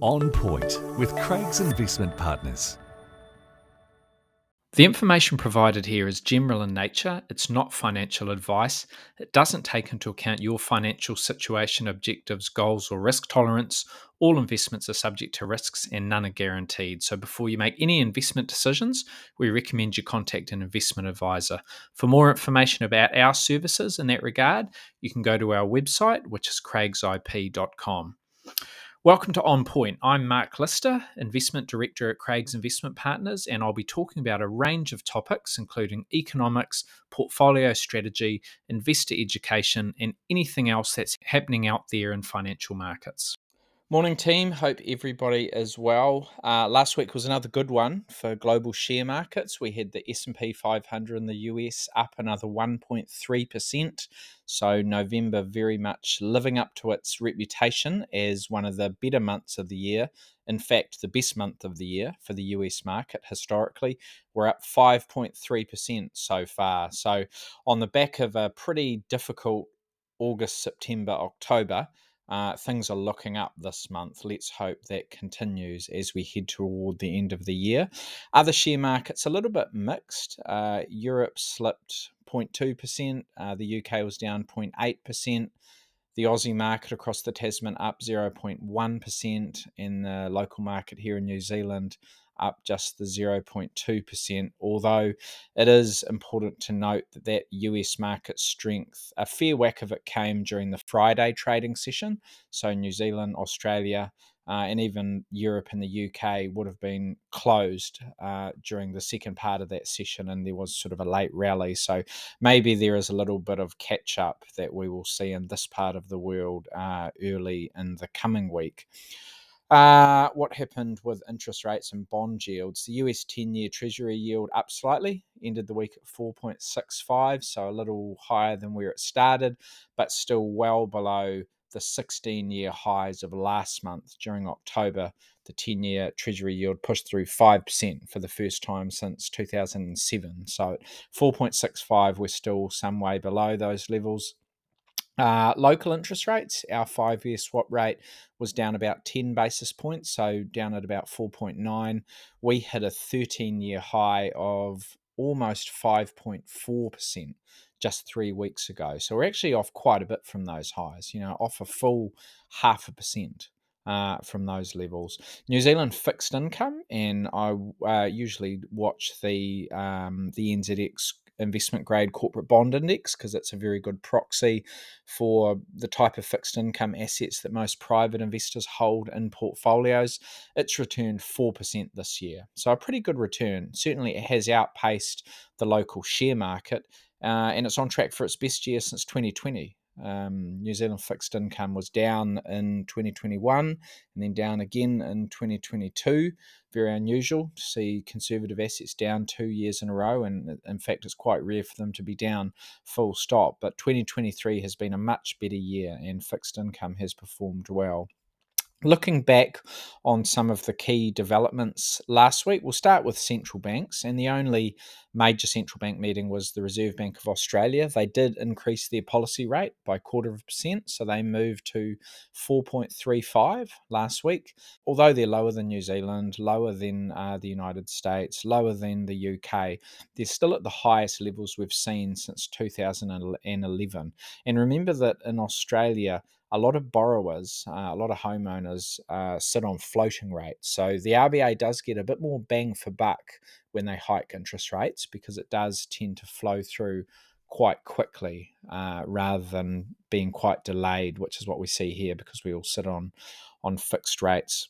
On Point with Craigs Investment Partners. The information provided here is general in nature. It's not financial advice. It doesn't take into account your financial situation, objectives, goals, or risk tolerance. All investments are subject to risks and none are guaranteed. So, before you make any investment decisions, we recommend you contact an investment advisor. For more information about our services in that regard, you can go to our website, which is craigsip.com. Welcome to On Point. I'm Mark Lister, Investment Director at Craigs Investment Partners, and I'll be talking about a range of topics, including economics, portfolio strategy, investor education, and anything else that's happening out there in financial markets. Morning, team. Hope everybody is well. Uh, last week was another good one for global share markets. We had the S&P 500 in the US up another 1.3%. So November very much living up to its reputation as one of the better months of the year. In fact, the best month of the year for the US market historically. We're up 5.3% so far. So on the back of a pretty difficult August, September, October, uh, things are looking up this month. Let's hope that continues as we head toward the end of the year. Other share markets a little bit mixed. Uh, Europe slipped 0.2%, uh, the UK was down 0.8%. The Aussie market across the Tasman up 0.1%, and the local market here in New Zealand up just the 0.2%. Although it is important to note that that US market strength, a fair whack of it came during the Friday trading session. So New Zealand, Australia, uh, and even Europe and the UK would have been closed uh, during the second part of that session, and there was sort of a late rally. So maybe there is a little bit of catch up that we will see in this part of the world uh, early in the coming week. Uh, what happened with interest rates and bond yields? The US 10 year Treasury yield up slightly, ended the week at 4.65, so a little higher than where it started, but still well below the 16 year highs of last month during October. The 10 year Treasury yield pushed through 5% for the first time since 2007. So at 4.65, we're still some way below those levels. Uh, local interest rates, our five year swap rate was down about 10 basis points, so down at about 4.9. We hit a 13 year high of almost 5.4% just three weeks ago. So we're actually off quite a bit from those highs, you know, off a full half a percent. Uh, from those levels. New Zealand fixed income, and I uh, usually watch the um, the NZX investment grade corporate bond index because it's a very good proxy for the type of fixed income assets that most private investors hold in portfolios. It's returned 4% this year. So, a pretty good return. Certainly, it has outpaced the local share market. Uh, and it's on track for its best year since 2020. Um, New Zealand fixed income was down in 2021 and then down again in 2022. Very unusual to see conservative assets down two years in a row, and in fact, it's quite rare for them to be down full stop. But 2023 has been a much better year, and fixed income has performed well. Looking back on some of the key developments last week, we'll start with central banks. And the only major central bank meeting was the Reserve Bank of Australia. They did increase their policy rate by a quarter of a percent, so they moved to 4.35 last week. Although they're lower than New Zealand, lower than uh, the United States, lower than the UK, they're still at the highest levels we've seen since 2011. And remember that in Australia, a lot of borrowers, uh, a lot of homeowners uh, sit on floating rates. So the RBA does get a bit more bang for buck when they hike interest rates because it does tend to flow through quite quickly uh, rather than being quite delayed, which is what we see here because we all sit on on fixed rates.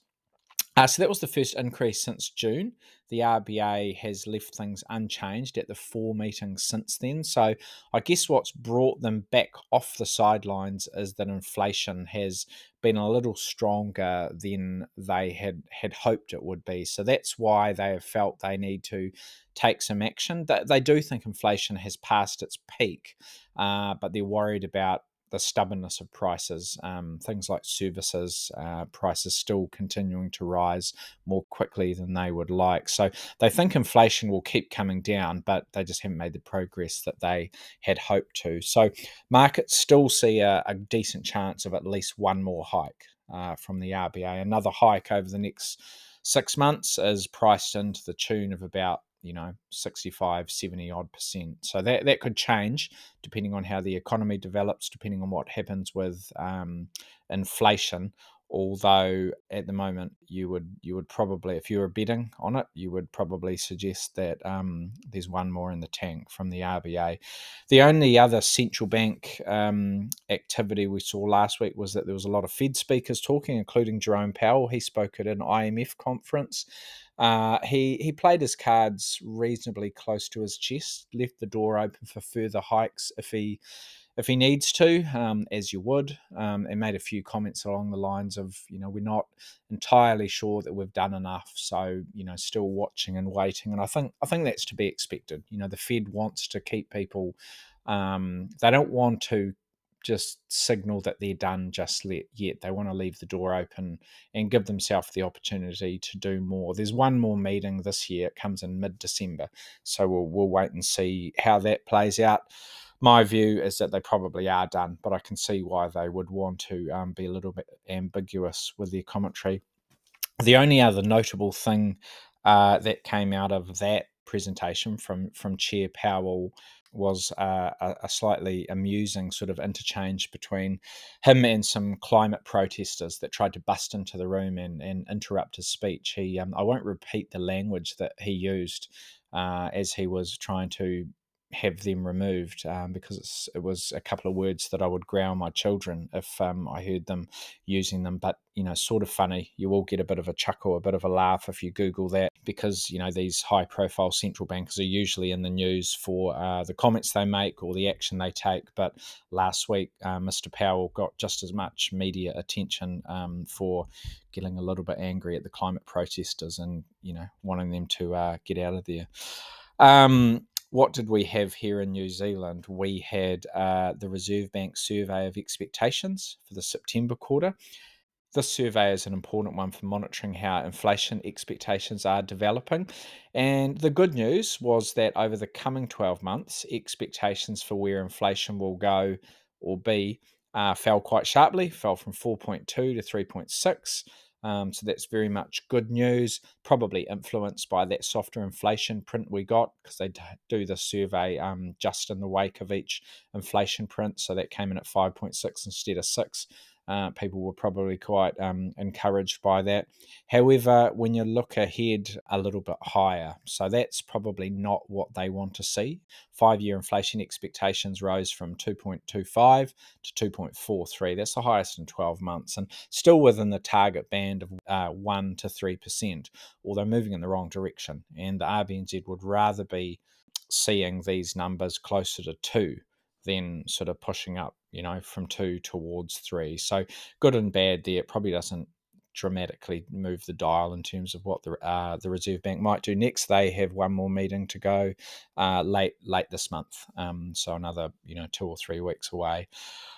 Uh, so that was the first increase since June. The RBA has left things unchanged at the four meetings since then. So I guess what's brought them back off the sidelines is that inflation has been a little stronger than they had had hoped it would be. So that's why they have felt they need to take some action. They do think inflation has passed its peak, uh, but they're worried about the stubbornness of prices. Um, things like services uh, prices still continuing to rise more quickly than they would like. So they think inflation will keep coming down, but they just haven't made the progress that they had hoped to. So markets still see a, a decent chance of at least one more hike. uh, from the RBA. Another hike over the next six months is priced into the tune of about you know 65 70 odd percent. So that that could change depending on how the economy develops depending on what happens with um, inflation although at the moment you would you would probably if you were betting on it you would probably suggest that um, there's one more in the tank from the RBA. The only other central bank um, activity we saw last week was that there was a lot of Fed speakers talking, including Jerome Powell. He spoke at an IMF conference. Uh, he he played his cards reasonably close to his chest, left the door open for further hikes if he if he needs to, um, as you would, um, and made a few comments along the lines of, you know, we're not entirely sure that we've done enough, so you know, still watching and waiting. And I think I think that's to be expected. You know, the Fed wants to keep people. Um, they don't want to just signal that they're done just yet. They want to leave the door open and give themselves the opportunity to do more. There's one more meeting this year. It comes in mid December, so we'll we'll wait and see how that plays out my view is that they probably are done, but I can see why they would want to um, be a little bit ambiguous with their commentary. The only other notable thing uh, that came out of that presentation from from Chair Powell was uh, a, a, slightly amusing sort of interchange between him and some climate protesters that tried to bust into the room and, and interrupt his speech. He, um, I won't repeat the language that he used uh, as he was trying to have them removed um, because it was a couple of words that I would growl my children if um, I heard them using them. But you know, sort of funny. You will get a bit of a chuckle, a bit of a laugh if you Google that because you know these high-profile central bankers are usually in the news for uh, the comments they make or the action they take. But last week, uh, Mr. Powell got just as much media attention um, for getting a little bit angry at the climate protesters and you know wanting them to uh, get out of there. Um, what did we have here in New Zealand? We had uh, the Reserve Bank survey of expectations for the September quarter. This survey is an important one for monitoring how inflation expectations are developing. And the good news was that over the coming 12 months, expectations for where inflation will go or be uh, fell quite sharply, fell from 4.2 to 3.6. Um, so that's very much good news, probably influenced by that softer inflation print we got because they do the survey um, just in the wake of each inflation print. So that came in at 5.6 instead of 6. Uh, people were probably quite um, encouraged by that. However, when you look ahead a little bit higher, so that's probably not what they want to see. Five year inflation expectations rose from 2.25 to 2.43. That's the highest in 12 months and still within the target band of uh, 1 to 3%, although moving in the wrong direction. And the RBNZ would rather be seeing these numbers closer to 2 than sort of pushing up, you know, from two towards three. So good and bad there. It probably doesn't dramatically move the dial in terms of what the uh, the Reserve Bank might do next. They have one more meeting to go uh, late late this month, um, so another you know two or three weeks away.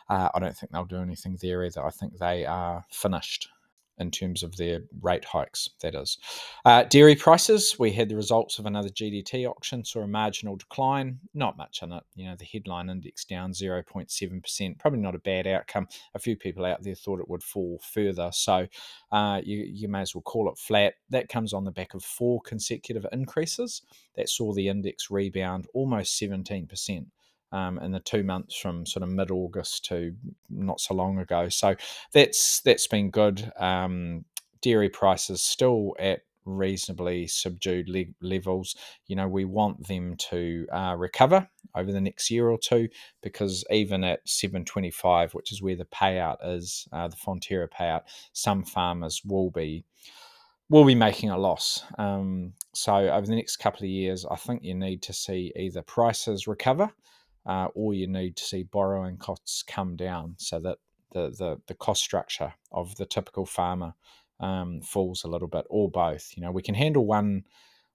Uh, I don't think they'll do anything there either. I think they are finished in terms of their rate hikes, that is. Uh, dairy prices, we had the results of another GDT auction, saw a marginal decline, not much in it. You know, the headline index down 0.7%, probably not a bad outcome. A few people out there thought it would fall further, so uh, you, you may as well call it flat. That comes on the back of four consecutive increases that saw the index rebound almost 17% um, in the two months from sort of mid August to not so long ago. So that's that's been good. Um, dairy prices still at reasonably subdued le- levels. You know, we want them to uh, recover over the next year or two because even at 725, which is where the payout is, uh, the Fonterra payout, some farmers will be will be making a loss. Um, so over the next couple of years, I think you need to see either prices recover uh, or you need to see borrowing costs come down so that the, the, the cost structure of the typical farmer um, falls a little bit, or both. You know, we can handle one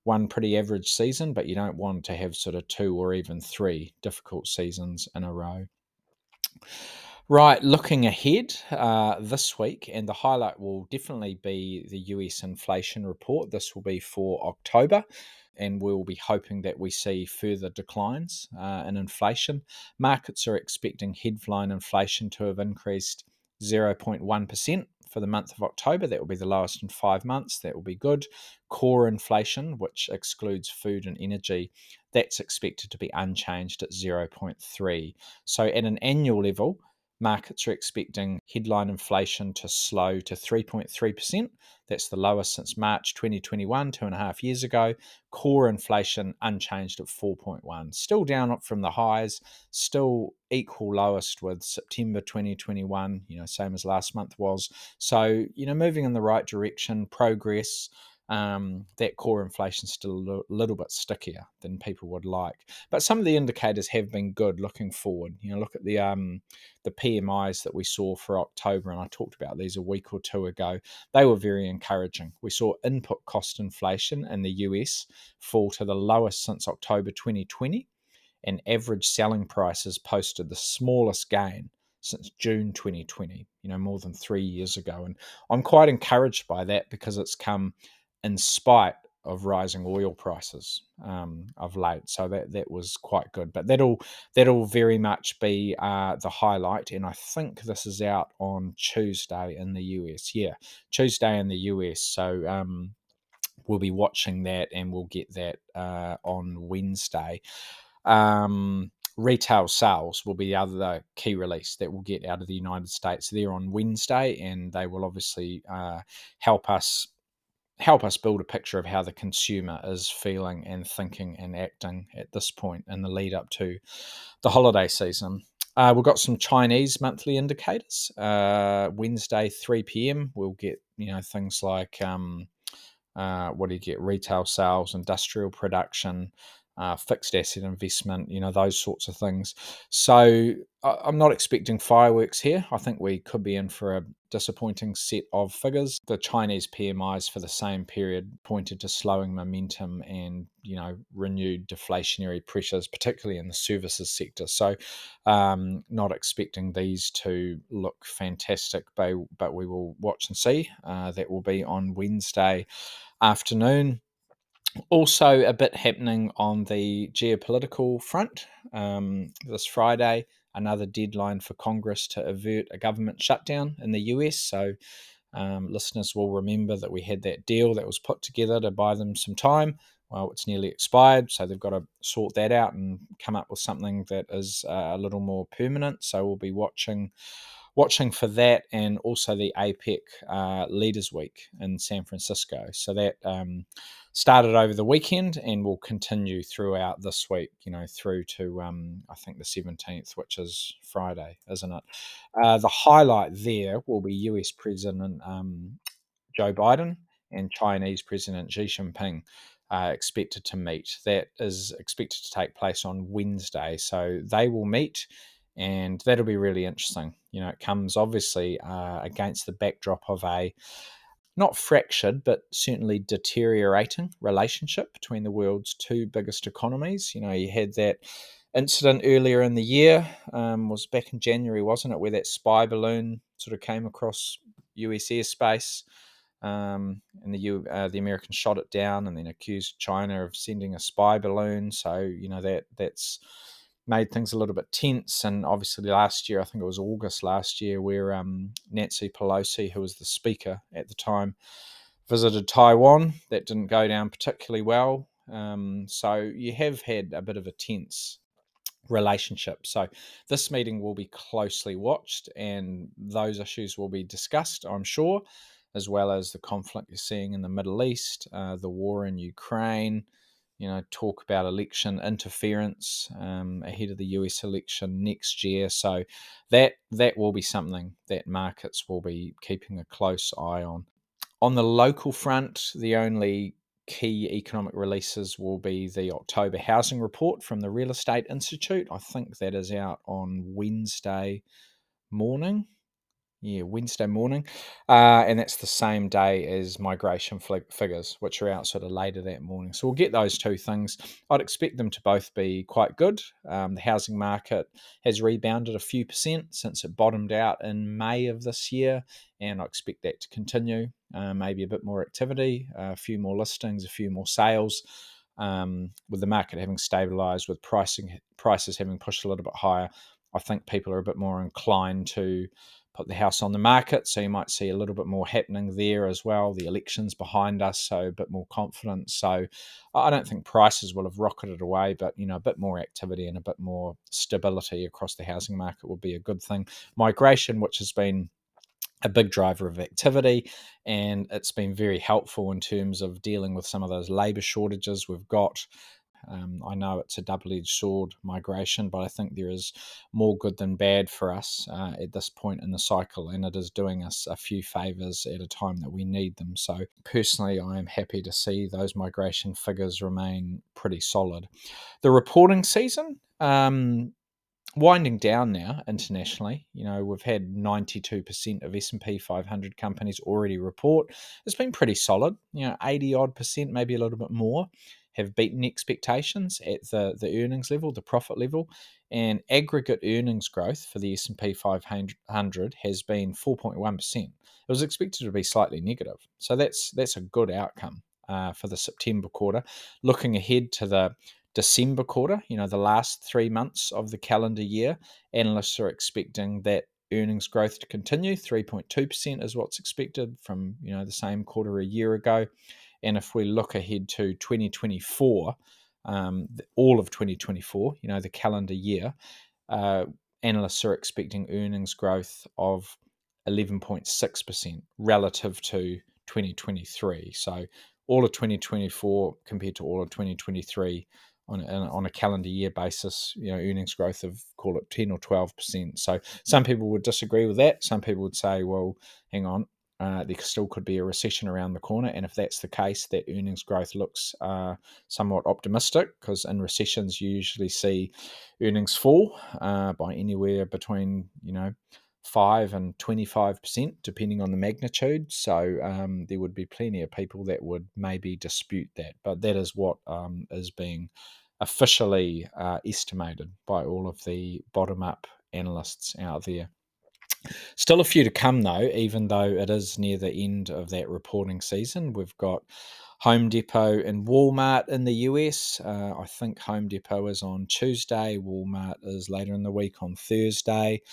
one pretty average season, but you don't want to have sort of two or even three difficult seasons in a row. Right, looking ahead uh, this week, and the highlight will definitely be the US inflation report. This will be for October and we'll be hoping that we see further declines uh, in inflation. Markets are expecting headline inflation to have increased 0.1% for the month of October. That will be the lowest in five months. That will be good. Core inflation, which excludes food and energy, that's expected to be unchanged at 0.3. So at an annual level, markets are expecting headline inflation to slow to 3.3%. That's the lowest since March 2021, two and a half years ago. Core inflation unchanged at 4.1. Still down from the highs, still equal lowest with September 2021, you know, same as last month was. So, you know, moving in the right direction, progress um, that core inflation is still a little bit stickier than people would like. But some of the indicators have been good looking forward. You know, look at the um, the PMIs that we saw for October, and I talked about these a week or two ago. They were very encouraging. We saw input cost inflation in the US fall to the lowest since October 2020, and average selling prices posted the smallest gain since June 2020, you know, more than three years ago. And I'm quite encouraged by that because it's come in spite of rising oil prices um, of late. So that that was quite good. But that'll that'll very much be uh, the highlight. And I think this is out on Tuesday in the US. Yeah, Tuesday in the US. So um, we'll be watching that, and we'll get that uh, on Wednesday. Um, retail sales will be the other key release that we'll get out of the United States. They're on Wednesday, and they will obviously uh, help us help us build a picture of how the consumer is feeling and thinking and acting at this point in the lead up to the holiday season. Uh, we've got some Chinese monthly indicators. Uh, Wednesday, 3 p.m., we'll get you know things like um, uh, what do you get? Retail sales, industrial production, uh, fixed asset investment, you know, those sorts of things. So I'm not expecting fireworks here. I think we could be in for a disappointing set of figures. The Chinese PMIs for the same period pointed to slowing momentum and, you know, renewed deflationary pressures, particularly in the services sector. So, um, not expecting these to look fantastic, but, but we will watch and see. Uh, that will be on Wednesday afternoon also, a bit happening on the geopolitical front. Um, this Friday, another deadline for Congress to avert a government shutdown in the US. So, um, listeners will remember that we had that deal that was put together to buy them some time. Well, it's nearly expired, so they've got to sort that out and come up with something that is uh, a little more permanent. So, we'll be watching watching for that and also the APEC uh, Leaders Week in San Francisco. So that um, started over the weekend and will continue throughout this week, you know, through to um, I think the 17th, which is Friday, isn't it? Uh, the highlight there will be US President um, Joe Biden and Chinese President Xi Jinping. Uh, expected to meet. That is expected to take place on Wednesday. So they will meet and that'll be really interesting. You know, it comes obviously uh, against the backdrop of a not fractured, but certainly deteriorating relationship between the world's two biggest economies. You know, you had that incident earlier in the year, um, was back in January, wasn't it, where that spy balloon sort of came across US airspace. Um, and the U, uh, the Americans shot it down and then accused China of sending a spy balloon. So you know that that's made things a little bit tense. And obviously, last year, I think it was August last year, where um, Nancy Pelosi, who was the speaker at the time, visited Taiwan. That didn't go down particularly well. Um, so you have had a bit of a tense relationship. So this meeting will be closely watched, and those issues will be discussed, I'm sure, as well as the conflict you're seeing in the Middle East, uh, the war in Ukraine you know, talk about election interference um, ahead of the US election next year. So that that will be something that markets will be keeping a close eye on. On the local front, the only key economic releases will be the October housing report from the Real Estate Institute. I think that is out on Wednesday morning yeah, Wednesday morning. Uh, and that's the same day as migration figures, which are out sort of later that morning. So we'll get those two things. I'd expect them to both be quite good. Um, the housing market has rebounded a few percent since it bottomed out in May of this year. And I expect that to continue. Uh, maybe a bit more activity, a few more listings, a few more sales. Um, with the market having stabilized, with pricing prices having pushed a little bit higher, I think people are a bit more inclined to put the house on the market. So you might see a little bit more happening there as well. The elections behind us, so a bit more confidence. So I don't think prices will have rocketed away, but you know, a bit more activity and a bit more stability across the housing market would be a good thing. Migration, which has been a big driver of activity, and it's been very helpful in terms of dealing with some of those labour shortages we've got. Um, I know it's a double edged sword migration, but I think there is more good than bad for us uh, at this point in the cycle, and it is doing us a few favours at a time that we need them. So, personally, I am happy to see those migration figures remain pretty solid. The reporting season, um, winding down now internationally you know we've had 92% of s&p 500 companies already report it's been pretty solid you know 80 odd percent maybe a little bit more have beaten expectations at the, the earnings level, the profit level, and aggregate earnings growth for the S&P 500 has been 4.1%. It was expected to be slightly negative, so that's that's a good outcome uh, for the September quarter. Looking ahead to the December quarter, you know, the last three months of the calendar year, analysts are expecting that earnings growth to continue. 3.2% is what's expected from, you know, the same quarter a year ago. And if we look ahead to 2024, um, all of 2024, you know, the calendar year, uh, analysts are expecting earnings growth of 11.6% relative to 2023. So all of 2024 compared to all of 2023 on on a calendar year basis, you know, earnings growth of call it 10 or 12%. So some people would disagree with that. Some people would say, well, hang on, uh, there still could be a recession around the corner. And if that's the case, that earnings growth looks uh, somewhat optimistic because in recessions you usually see earnings fall uh, by anywhere between, you know, 5 and 25%, depending on the magnitude. So um, there would be plenty of people that would maybe dispute that. But that is what um, is being officially uh, estimated by all of the bottom up analysts out there. Still a few to come, though, even though it is near the end of that reporting season. We've got Home Depot and Walmart in the US. Uh, I think Home Depot is on Tuesday, Walmart is later in the week on Thursday.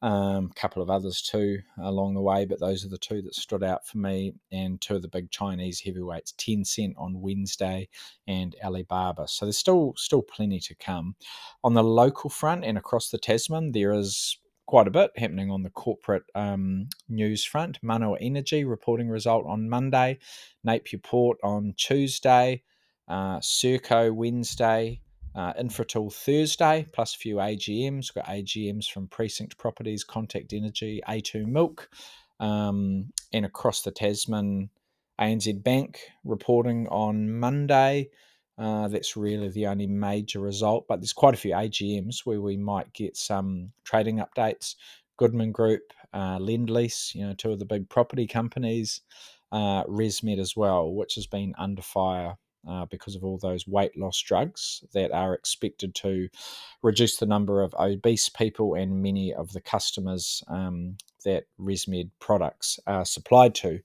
A um, couple of others too along the way, but those are the two that stood out for me. And two of the big Chinese heavyweights, Tencent on Wednesday and Alibaba. So there's still still plenty to come. On the local front and across the Tasman, there is quite a bit happening on the corporate um, news front. Manawa Energy reporting result on Monday, Napier Port on Tuesday, uh, Serko Wednesday, uh, Infratil Thursday, plus a few AGMs. We've got AGMs from Precinct Properties, Contact Energy, A2 Milk, um, and across the Tasman, ANZ Bank reporting on Monday. Uh, that's really the only major result, but there's quite a few AGMs where we might get some trading updates. Goodman Group, uh, Lendlease, you know, two of the big property companies, uh, ResMed as well, which has been under fire uh, because of all those weight loss drugs that are expected to reduce the number of obese people and many of the customers um, that ResMed products are supplied to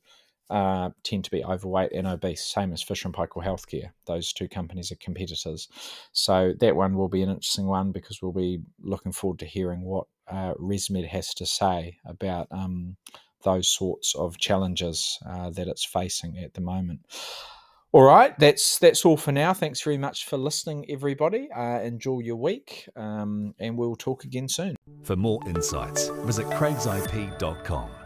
uh, tend to be overweight and obese, same as Fisher and Paykel Healthcare. Those two companies are competitors. So that one will be an interesting one because we'll be looking forward to hearing what uh, ResMed has to say about um, those sorts of challenges uh, that it's facing at the moment. All right, that's that's all for now. Thanks very much for listening, everybody. Uh, enjoy your week, um, and we'll talk again soon. For more insights, visit craigsip.com.